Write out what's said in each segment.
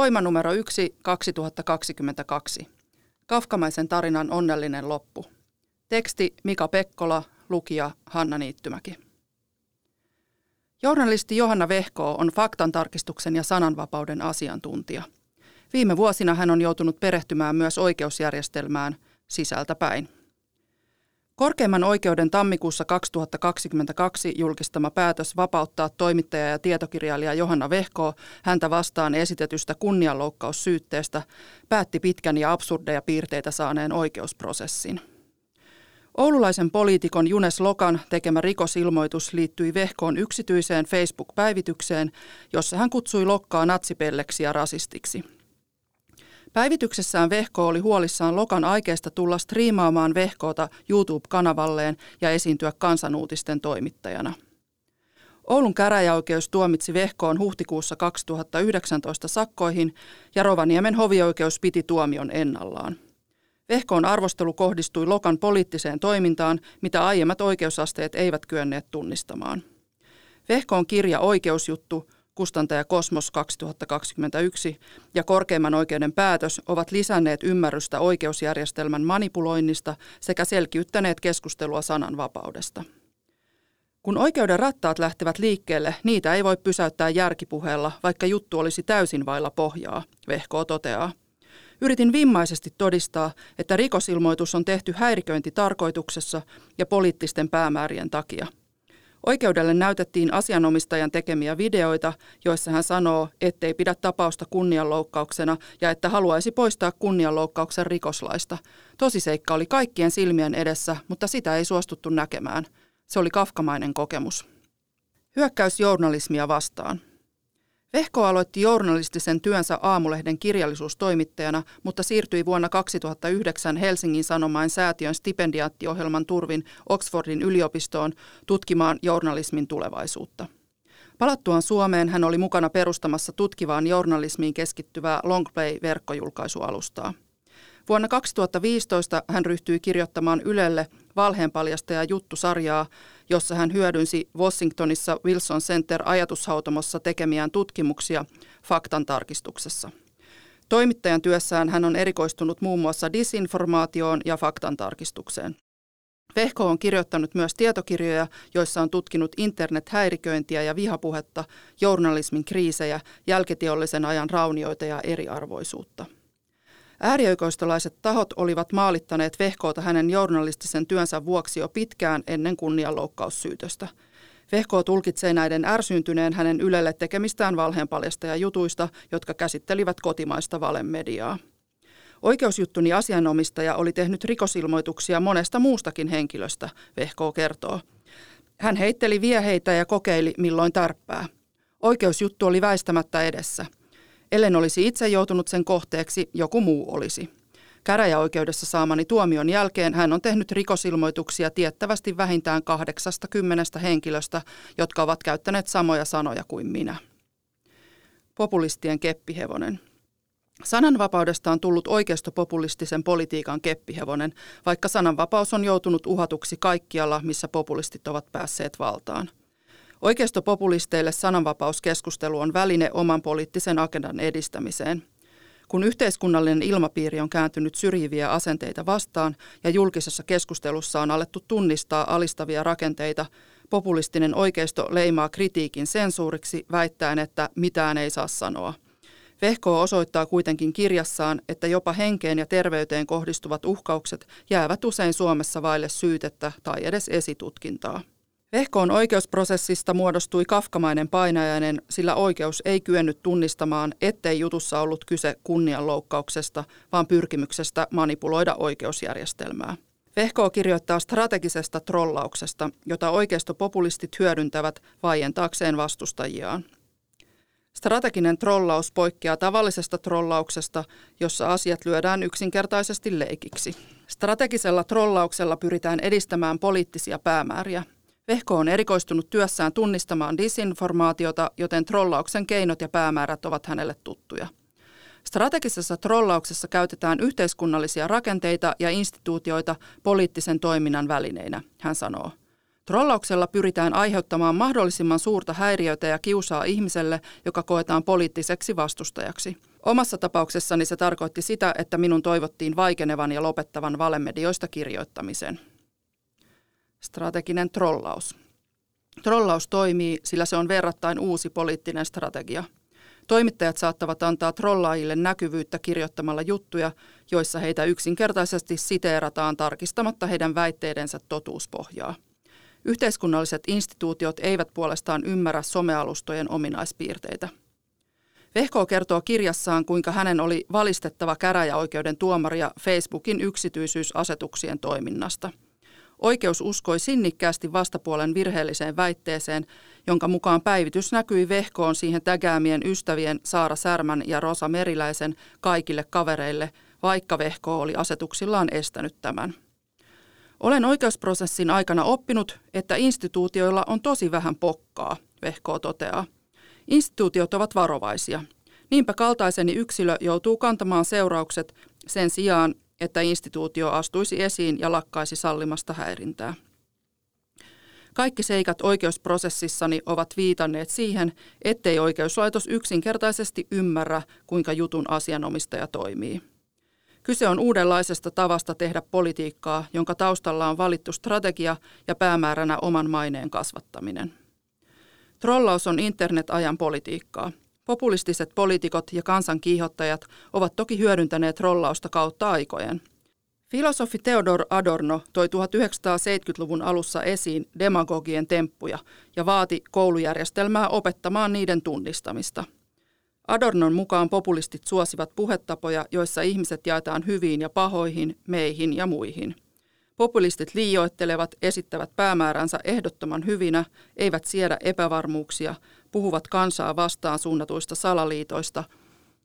Voima numero 1 2022. Kafkamaisen tarinan onnellinen loppu. Teksti Mika Pekkola, lukija Hanna Niittymäki. Journalisti Johanna Vehko on faktantarkistuksen ja sananvapauden asiantuntija. Viime vuosina hän on joutunut perehtymään myös oikeusjärjestelmään sisältäpäin. Korkeimman oikeuden tammikuussa 2022 julkistama päätös vapauttaa toimittaja ja tietokirjailija Johanna Vehko häntä vastaan esitetystä kunnianloukkaussyytteestä päätti pitkän ja absurdeja piirteitä saaneen oikeusprosessin. Oululaisen poliitikon Junes Lokan tekemä rikosilmoitus liittyi Vehkoon yksityiseen Facebook-päivitykseen, jossa hän kutsui Lokkaa natsipelleksi ja rasistiksi – Päivityksessään Vehko oli huolissaan Lokan aikeesta tulla striimaamaan Vehkoota YouTube-kanavalleen ja esiintyä kansanuutisten toimittajana. Oulun käräjäoikeus tuomitsi Vehkoon huhtikuussa 2019 sakkoihin ja Rovaniemen hovioikeus piti tuomion ennallaan. Vehkoon arvostelu kohdistui Lokan poliittiseen toimintaan, mitä aiemmat oikeusasteet eivät kyenneet tunnistamaan. Vehkoon kirja Oikeusjuttu – kustantaja Kosmos 2021 ja korkeimman oikeuden päätös ovat lisänneet ymmärrystä oikeusjärjestelmän manipuloinnista sekä selkiyttäneet keskustelua sananvapaudesta. Kun oikeuden rattaat lähtevät liikkeelle, niitä ei voi pysäyttää järkipuheella, vaikka juttu olisi täysin vailla pohjaa, Vehko toteaa. Yritin vimmaisesti todistaa, että rikosilmoitus on tehty häiriköintitarkoituksessa ja poliittisten päämäärien takia – Oikeudelle näytettiin asianomistajan tekemiä videoita, joissa hän sanoo, ettei pidä tapausta kunnianloukkauksena ja että haluaisi poistaa kunnianloukkauksen rikoslaista. Tosiseikka oli kaikkien silmien edessä, mutta sitä ei suostuttu näkemään. Se oli kafkamainen kokemus. Hyökkäys journalismia vastaan – Vehko aloitti journalistisen työnsä Aamulehden kirjallisuustoimittajana, mutta siirtyi vuonna 2009 Helsingin Sanomain säätiön stipendiaattiohjelman turvin Oxfordin yliopistoon tutkimaan journalismin tulevaisuutta. Palattuaan Suomeen hän oli mukana perustamassa tutkivaan journalismiin keskittyvää Longplay-verkkojulkaisualustaa. Vuonna 2015 hän ryhtyi kirjoittamaan Ylelle valheenpaljastaja juttusarjaa, jossa hän hyödynsi Washingtonissa Wilson Center ajatushautomossa tekemiään tutkimuksia faktan tarkistuksessa. Toimittajan työssään hän on erikoistunut muun muassa disinformaatioon ja faktan tarkistukseen. Vehko on kirjoittanut myös tietokirjoja, joissa on tutkinut internethäiriköintiä ja vihapuhetta, journalismin kriisejä, jälkiteollisen ajan raunioita ja eriarvoisuutta. Äärioikeistolaiset tahot olivat maalittaneet Vehkoota hänen journalistisen työnsä vuoksi jo pitkään ennen kunnianloukkaussyytöstä. Vehko tulkitsee näiden ärsyyntyneen hänen Ylelle tekemistään valheenpaljasta ja jutuista, jotka käsittelivät kotimaista valemediaa. Oikeusjuttuni asianomistaja oli tehnyt rikosilmoituksia monesta muustakin henkilöstä, Vehko kertoo. Hän heitteli vieheitä ja kokeili milloin tarppää. Oikeusjuttu oli väistämättä edessä – Ellen olisi itse joutunut sen kohteeksi, joku muu olisi. Käräjäoikeudessa saamani tuomion jälkeen hän on tehnyt rikosilmoituksia tiettävästi vähintään 80 henkilöstä, jotka ovat käyttäneet samoja sanoja kuin minä. Populistien keppihevonen. Sananvapaudesta on tullut oikeistopopulistisen politiikan keppihevonen, vaikka sananvapaus on joutunut uhatuksi kaikkialla, missä populistit ovat päässeet valtaan – Oikeistopopulisteille sananvapauskeskustelu on väline oman poliittisen agendan edistämiseen. Kun yhteiskunnallinen ilmapiiri on kääntynyt syrjiviä asenteita vastaan ja julkisessa keskustelussa on alettu tunnistaa alistavia rakenteita, populistinen oikeisto leimaa kritiikin sensuuriksi väittäen, että mitään ei saa sanoa. Vehko osoittaa kuitenkin kirjassaan, että jopa henkeen ja terveyteen kohdistuvat uhkaukset jäävät usein Suomessa vaille syytettä tai edes esitutkintaa. Vehkoon oikeusprosessista muodostui kafkamainen painajainen, sillä oikeus ei kyennyt tunnistamaan, ettei jutussa ollut kyse kunnianloukkauksesta, vaan pyrkimyksestä manipuloida oikeusjärjestelmää. Vehko kirjoittaa strategisesta trollauksesta, jota oikeistopopulistit hyödyntävät vaientaakseen vastustajiaan. Strateginen trollaus poikkeaa tavallisesta trollauksesta, jossa asiat lyödään yksinkertaisesti leikiksi. Strategisella trollauksella pyritään edistämään poliittisia päämääriä. Vehko on erikoistunut työssään tunnistamaan disinformaatiota, joten trollauksen keinot ja päämäärät ovat hänelle tuttuja. Strategisessa trollauksessa käytetään yhteiskunnallisia rakenteita ja instituutioita poliittisen toiminnan välineinä, hän sanoo. Trollauksella pyritään aiheuttamaan mahdollisimman suurta häiriötä ja kiusaa ihmiselle, joka koetaan poliittiseksi vastustajaksi. Omassa tapauksessani se tarkoitti sitä, että minun toivottiin vaikenevan ja lopettavan valemedioista kirjoittamisen. Strateginen trollaus. Trollaus toimii, sillä se on verrattain uusi poliittinen strategia. Toimittajat saattavat antaa trollaajille näkyvyyttä kirjoittamalla juttuja, joissa heitä yksinkertaisesti siteerataan tarkistamatta heidän väitteidensä totuuspohjaa. Yhteiskunnalliset instituutiot eivät puolestaan ymmärrä somealustojen ominaispiirteitä. Vehko kertoo kirjassaan, kuinka hänen oli valistettava käräjäoikeuden tuomaria Facebookin yksityisyysasetuksien toiminnasta. Oikeus uskoi sinnikkäästi vastapuolen virheelliseen väitteeseen, jonka mukaan päivitys näkyi Vehkoon siihen tägäämien ystävien Saara Särmän ja Rosa Meriläisen kaikille kavereille, vaikka Vehko oli asetuksillaan estänyt tämän. Olen oikeusprosessin aikana oppinut, että instituutioilla on tosi vähän pokkaa, Vehko toteaa. Instituutiot ovat varovaisia. Niinpä kaltaiseni yksilö joutuu kantamaan seuraukset sen sijaan, että instituutio astuisi esiin ja lakkaisi sallimasta häirintää. Kaikki seikat oikeusprosessissani ovat viitanneet siihen, ettei oikeuslaitos yksinkertaisesti ymmärrä, kuinka jutun asianomistaja toimii. Kyse on uudenlaisesta tavasta tehdä politiikkaa, jonka taustalla on valittu strategia ja päämääränä oman maineen kasvattaminen. Trollaus on internet-ajan politiikkaa. Populistiset poliitikot ja kansan kiihottajat ovat toki hyödyntäneet trollausta kautta aikojen. Filosofi Theodor Adorno toi 1970-luvun alussa esiin demagogien temppuja ja vaati koulujärjestelmää opettamaan niiden tunnistamista – Adornon mukaan populistit suosivat puhetapoja, joissa ihmiset jaetaan hyviin ja pahoihin, meihin ja muihin. Populistit liioittelevat, esittävät päämääränsä ehdottoman hyvinä, eivät siedä epävarmuuksia, puhuvat kansaa vastaan suunnatuista salaliitoista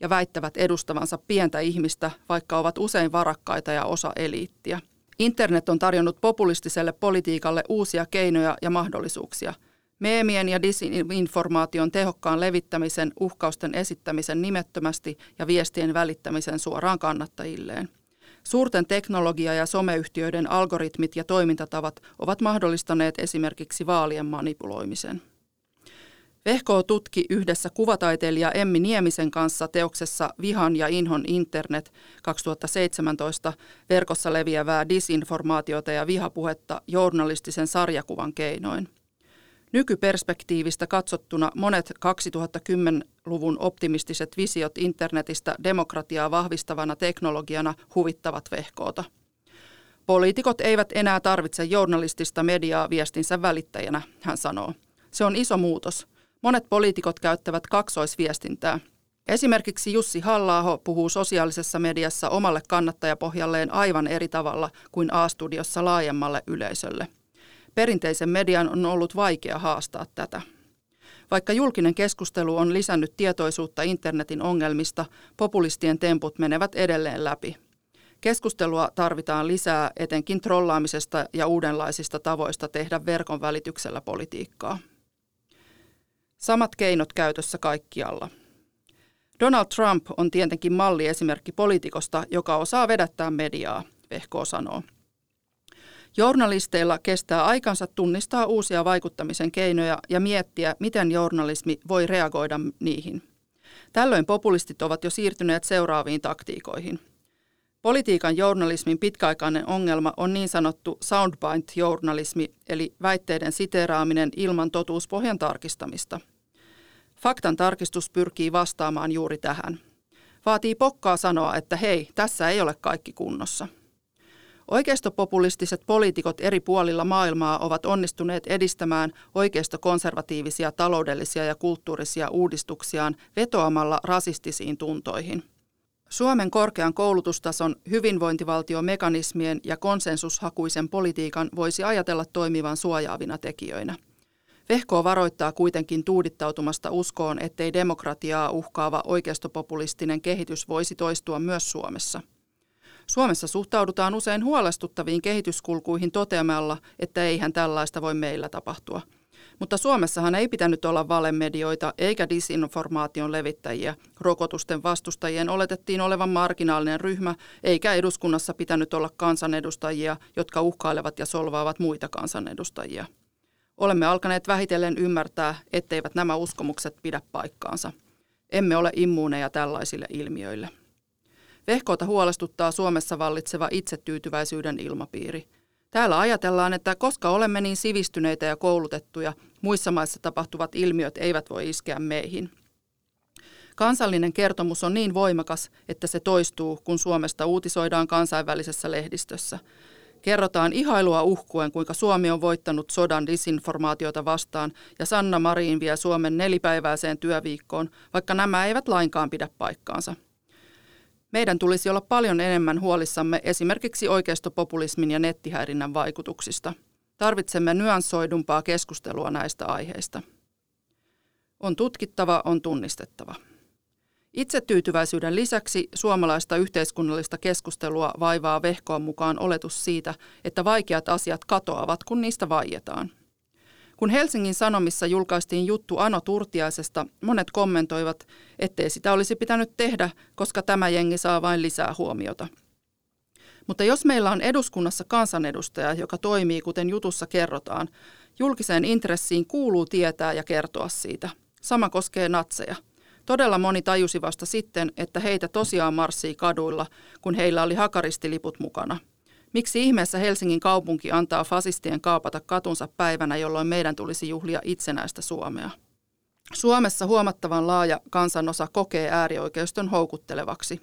ja väittävät edustavansa pientä ihmistä, vaikka ovat usein varakkaita ja osa eliittiä. Internet on tarjonnut populistiselle politiikalle uusia keinoja ja mahdollisuuksia – Meemien ja disinformaation tehokkaan levittämisen, uhkausten esittämisen nimettömästi ja viestien välittämisen suoraan kannattajilleen. Suurten teknologia- ja someyhtiöiden algoritmit ja toimintatavat ovat mahdollistaneet esimerkiksi vaalien manipuloimisen. Vehko tutki yhdessä kuvataiteilija Emmi Niemisen kanssa teoksessa Vihan ja inhon internet 2017 verkossa leviävää disinformaatiota ja vihapuhetta journalistisen sarjakuvan keinoin. Nykyperspektiivistä katsottuna monet 2010-luvun optimistiset visiot internetistä demokratiaa vahvistavana teknologiana huvittavat vehkoota. Poliitikot eivät enää tarvitse journalistista mediaa viestinsä välittäjänä, hän sanoo. Se on iso muutos. Monet poliitikot käyttävät kaksoisviestintää. Esimerkiksi Jussi halla puhuu sosiaalisessa mediassa omalle kannattajapohjalleen aivan eri tavalla kuin A-studiossa laajemmalle yleisölle. Perinteisen median on ollut vaikea haastaa tätä. Vaikka julkinen keskustelu on lisännyt tietoisuutta internetin ongelmista, populistien temput menevät edelleen läpi. Keskustelua tarvitaan lisää etenkin trollaamisesta ja uudenlaisista tavoista tehdä verkon välityksellä politiikkaa. Samat keinot käytössä kaikkialla. Donald Trump on tietenkin malliesimerkki poliitikosta, joka osaa vedättää mediaa, Vehko sanoo. Journalisteilla kestää aikansa tunnistaa uusia vaikuttamisen keinoja ja miettiä, miten journalismi voi reagoida niihin. Tällöin populistit ovat jo siirtyneet seuraaviin taktiikoihin. Politiikan journalismin pitkäaikainen ongelma on niin sanottu soundbite-journalismi, eli väitteiden siteraaminen ilman totuuspohjan tarkistamista. Faktan tarkistus pyrkii vastaamaan juuri tähän. Vaatii pokkaa sanoa, että hei, tässä ei ole kaikki kunnossa. Oikeistopopulistiset poliitikot eri puolilla maailmaa ovat onnistuneet edistämään oikeistokonservatiivisia taloudellisia ja kulttuurisia uudistuksiaan vetoamalla rasistisiin tuntoihin. Suomen korkean koulutustason hyvinvointivaltiomekanismien ja konsensushakuisen politiikan voisi ajatella toimivan suojaavina tekijöinä. Vehko varoittaa kuitenkin tuudittautumasta uskoon, ettei demokratiaa uhkaava oikeistopopulistinen kehitys voisi toistua myös Suomessa. Suomessa suhtaudutaan usein huolestuttaviin kehityskulkuihin toteamalla, että eihän tällaista voi meillä tapahtua – mutta Suomessahan ei pitänyt olla valemedioita eikä disinformaation levittäjiä. Rokotusten vastustajien oletettiin olevan marginaalinen ryhmä, eikä eduskunnassa pitänyt olla kansanedustajia, jotka uhkailevat ja solvaavat muita kansanedustajia. Olemme alkaneet vähitellen ymmärtää, etteivät nämä uskomukset pidä paikkaansa. Emme ole immuuneja tällaisille ilmiöille. Vehkoota huolestuttaa Suomessa vallitseva itsetyytyväisyyden ilmapiiri – Täällä ajatellaan, että koska olemme niin sivistyneitä ja koulutettuja, muissa maissa tapahtuvat ilmiöt eivät voi iskeä meihin. Kansallinen kertomus on niin voimakas, että se toistuu, kun Suomesta uutisoidaan kansainvälisessä lehdistössä. Kerrotaan ihailua uhkuen, kuinka Suomi on voittanut sodan disinformaatiota vastaan ja Sanna Marin vie Suomen nelipäiväiseen työviikkoon, vaikka nämä eivät lainkaan pidä paikkaansa. Meidän tulisi olla paljon enemmän huolissamme esimerkiksi oikeistopopulismin ja nettihäirinnän vaikutuksista. Tarvitsemme nyanssoidumpaa keskustelua näistä aiheista. On tutkittava, on tunnistettava. Itsetyytyväisyyden lisäksi suomalaista yhteiskunnallista keskustelua vaivaa vehkoon mukaan oletus siitä, että vaikeat asiat katoavat, kun niistä vaietaan – kun Helsingin Sanomissa julkaistiin juttu Ano Turtiaisesta, monet kommentoivat, ettei sitä olisi pitänyt tehdä, koska tämä jengi saa vain lisää huomiota. Mutta jos meillä on eduskunnassa kansanedustaja, joka toimii kuten jutussa kerrotaan, julkiseen intressiin kuuluu tietää ja kertoa siitä. Sama koskee natseja. Todella moni tajusi vasta sitten, että heitä tosiaan marssii kaduilla, kun heillä oli hakaristiliput mukana – Miksi ihmeessä Helsingin kaupunki antaa fasistien kaapata katunsa päivänä, jolloin meidän tulisi juhlia itsenäistä Suomea? Suomessa huomattavan laaja kansanosa kokee äärioikeiston houkuttelevaksi.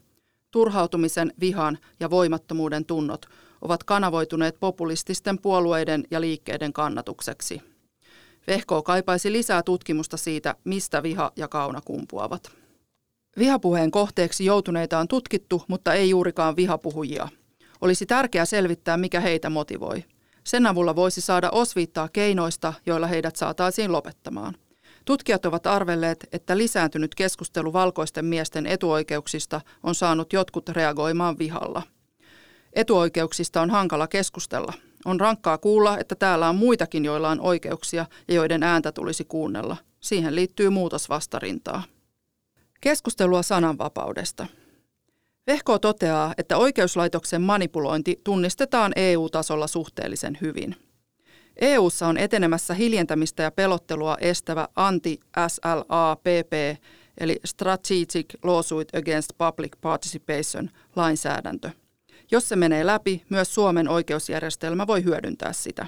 Turhautumisen, vihan ja voimattomuuden tunnot ovat kanavoituneet populististen puolueiden ja liikkeiden kannatukseksi. Vehko kaipaisi lisää tutkimusta siitä, mistä viha ja kauna kumpuavat. Vihapuheen kohteeksi joutuneita on tutkittu, mutta ei juurikaan vihapuhujia – olisi tärkeää selvittää, mikä heitä motivoi. Sen avulla voisi saada osviittaa keinoista, joilla heidät saataisiin lopettamaan. Tutkijat ovat arvelleet, että lisääntynyt keskustelu valkoisten miesten etuoikeuksista on saanut jotkut reagoimaan vihalla. Etuoikeuksista on hankala keskustella. On rankkaa kuulla, että täällä on muitakin, joilla on oikeuksia ja joiden ääntä tulisi kuunnella. Siihen liittyy muutosvastarintaa. Keskustelua sananvapaudesta. Vehko toteaa, että oikeuslaitoksen manipulointi tunnistetaan EU-tasolla suhteellisen hyvin. EU:ssa on etenemässä hiljentämistä ja pelottelua estävä anti-SLAPP eli Strategic Lawsuit Against Public Participation lainsäädäntö. Jos se menee läpi, myös Suomen oikeusjärjestelmä voi hyödyntää sitä.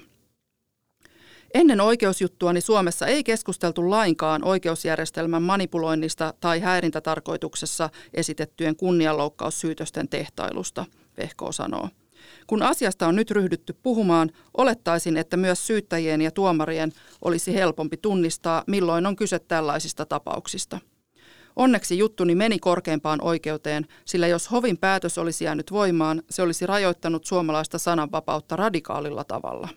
Ennen oikeusjuttuani Suomessa ei keskusteltu lainkaan oikeusjärjestelmän manipuloinnista tai häirintätarkoituksessa esitettyjen kunnianloukkaussyytösten tehtailusta, Vehko sanoo. Kun asiasta on nyt ryhdytty puhumaan, olettaisin, että myös syyttäjien ja tuomarien olisi helpompi tunnistaa, milloin on kyse tällaisista tapauksista. Onneksi juttuni meni korkeimpaan oikeuteen, sillä jos hovin päätös olisi jäänyt voimaan, se olisi rajoittanut suomalaista sananvapautta radikaalilla tavalla.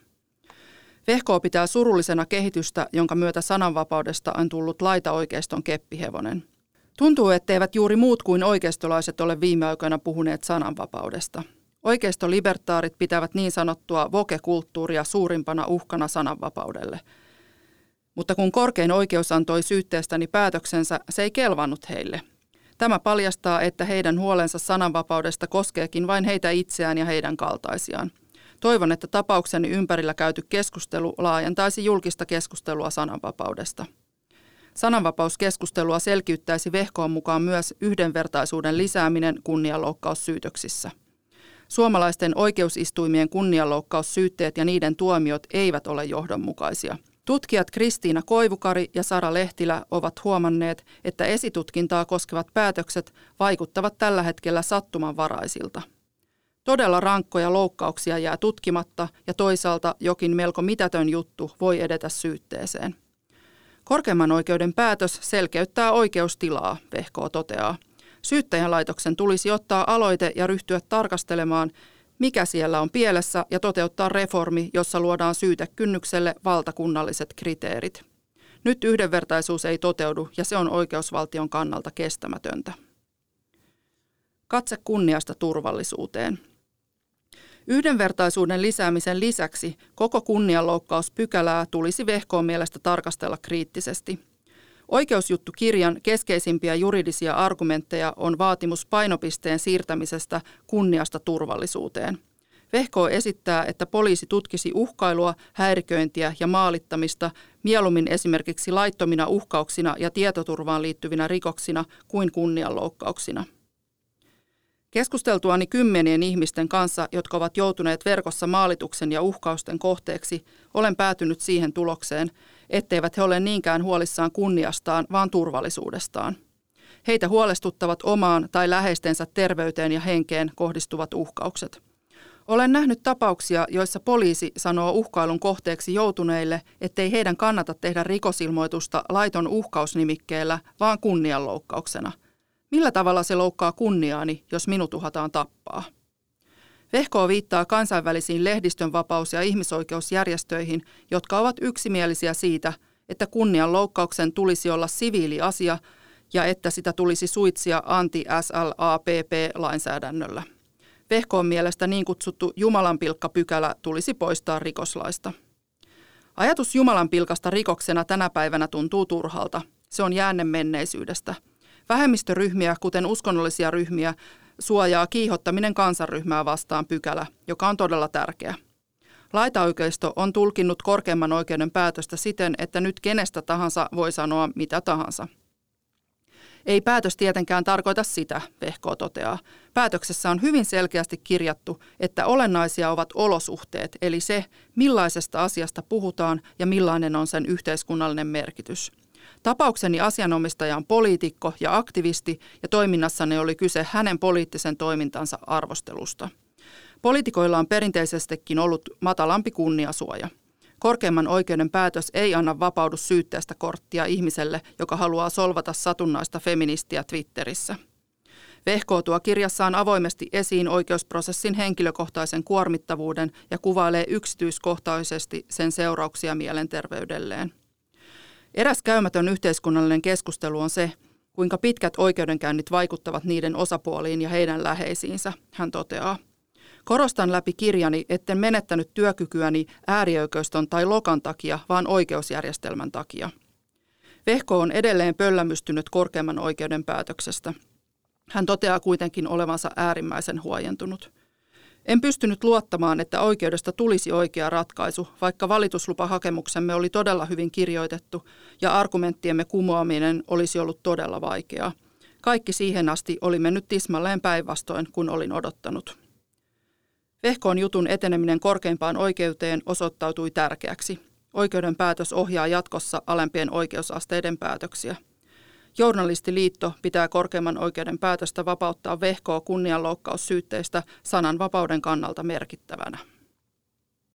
Vehko pitää surullisena kehitystä, jonka myötä sananvapaudesta on tullut laitaoikeiston keppihevonen. Tuntuu, etteivät juuri muut kuin oikeistolaiset ole viime aikoina puhuneet sananvapaudesta. Oikeistolibertaarit pitävät niin sanottua voke-kulttuuria suurimpana uhkana sananvapaudelle. Mutta kun korkein oikeus antoi syytteestäni päätöksensä, se ei kelvannut heille. Tämä paljastaa, että heidän huolensa sananvapaudesta koskeekin vain heitä itseään ja heidän kaltaisiaan – Toivon, että tapaukseni ympärillä käyty keskustelu laajentaisi julkista keskustelua sananvapaudesta. Sananvapauskeskustelua selkiyttäisi vehkoon mukaan myös yhdenvertaisuuden lisääminen kunnianloukkaussyytöksissä. Suomalaisten oikeusistuimien kunnianloukkaussyytteet ja niiden tuomiot eivät ole johdonmukaisia. Tutkijat Kristiina Koivukari ja Sara Lehtilä ovat huomanneet, että esitutkintaa koskevat päätökset vaikuttavat tällä hetkellä sattumanvaraisilta. Todella rankkoja loukkauksia jää tutkimatta ja toisaalta jokin melko mitätön juttu voi edetä syytteeseen. Korkeimman oikeuden päätös selkeyttää oikeustilaa, Vehko toteaa. Syyttäjänlaitoksen tulisi ottaa aloite ja ryhtyä tarkastelemaan, mikä siellä on pielessä ja toteuttaa reformi, jossa luodaan syytekynnykselle valtakunnalliset kriteerit. Nyt yhdenvertaisuus ei toteudu ja se on oikeusvaltion kannalta kestämätöntä. Katse kunniasta turvallisuuteen. Yhdenvertaisuuden lisäämisen lisäksi koko kunnianloukkauspykälää tulisi vehkoon mielestä tarkastella kriittisesti. Oikeusjuttukirjan keskeisimpiä juridisia argumentteja on vaatimus painopisteen siirtämisestä kunniasta turvallisuuteen – Vehko esittää, että poliisi tutkisi uhkailua, häiriköintiä ja maalittamista mieluummin esimerkiksi laittomina uhkauksina ja tietoturvaan liittyvinä rikoksina kuin kunnianloukkauksina. Keskusteltuani kymmenien ihmisten kanssa, jotka ovat joutuneet verkossa maalituksen ja uhkausten kohteeksi, olen päätynyt siihen tulokseen, etteivät he ole niinkään huolissaan kunniastaan, vaan turvallisuudestaan. Heitä huolestuttavat omaan tai läheistensä terveyteen ja henkeen kohdistuvat uhkaukset – olen nähnyt tapauksia, joissa poliisi sanoo uhkailun kohteeksi joutuneille, ettei heidän kannata tehdä rikosilmoitusta laiton uhkausnimikkeellä, vaan kunnianloukkauksena. Millä tavalla se loukkaa kunniaani, jos minut uhataan tappaa? Vehko viittaa kansainvälisiin lehdistönvapaus- ja ihmisoikeusjärjestöihin, jotka ovat yksimielisiä siitä, että kunnianloukkauksen tulisi olla siviiliasia ja että sitä tulisi suitsia anti-SLAPP-lainsäädännöllä. Vehkoon mielestä niin kutsuttu Jumalanpilkkapykälä tulisi poistaa rikoslaista. Ajatus Jumalanpilkasta rikoksena tänä päivänä tuntuu turhalta. Se on jäänne menneisyydestä. Vähemmistöryhmiä, kuten uskonnollisia ryhmiä, suojaa kiihottaminen kansanryhmää vastaan pykälä, joka on todella tärkeä. Laitaoikeisto on tulkinnut korkeimman oikeuden päätöstä siten, että nyt kenestä tahansa voi sanoa mitä tahansa – ei päätös tietenkään tarkoita sitä, Vehko toteaa. Päätöksessä on hyvin selkeästi kirjattu, että olennaisia ovat olosuhteet, eli se, millaisesta asiasta puhutaan ja millainen on sen yhteiskunnallinen merkitys. Tapaukseni asianomistaja on poliitikko ja aktivisti ja toiminnassani oli kyse hänen poliittisen toimintansa arvostelusta. Poliitikoilla on perinteisestikin ollut matalampi kunniasuoja. Korkeimman oikeuden päätös ei anna vapaudu syytteestä korttia ihmiselle, joka haluaa solvata satunnaista feministiä Twitterissä. Vehko tuo kirjassaan avoimesti esiin oikeusprosessin henkilökohtaisen kuormittavuuden ja kuvailee yksityiskohtaisesti sen seurauksia mielenterveydelleen. Eräs käymätön yhteiskunnallinen keskustelu on se, kuinka pitkät oikeudenkäynnit vaikuttavat niiden osapuoliin ja heidän läheisiinsä, hän toteaa. Korostan läpi kirjani, etten menettänyt työkykyäni äärioikeiston tai lokan takia, vaan oikeusjärjestelmän takia. Vehko on edelleen pöllämystynyt korkeimman oikeuden päätöksestä. Hän toteaa kuitenkin olevansa äärimmäisen huojentunut. En pystynyt luottamaan, että oikeudesta tulisi oikea ratkaisu, vaikka valituslupahakemuksemme oli todella hyvin kirjoitettu ja argumenttiemme kumoaminen olisi ollut todella vaikeaa. Kaikki siihen asti oli mennyt tismalleen päinvastoin, kun olin odottanut. Vehkoon jutun eteneminen korkeimpaan oikeuteen osoittautui tärkeäksi. Oikeuden päätös ohjaa jatkossa alempien oikeusasteiden päätöksiä. Journalistiliitto pitää korkeimman oikeuden päätöstä vapauttaa vehkoa kunnianloukkaussyytteistä sananvapauden kannalta merkittävänä.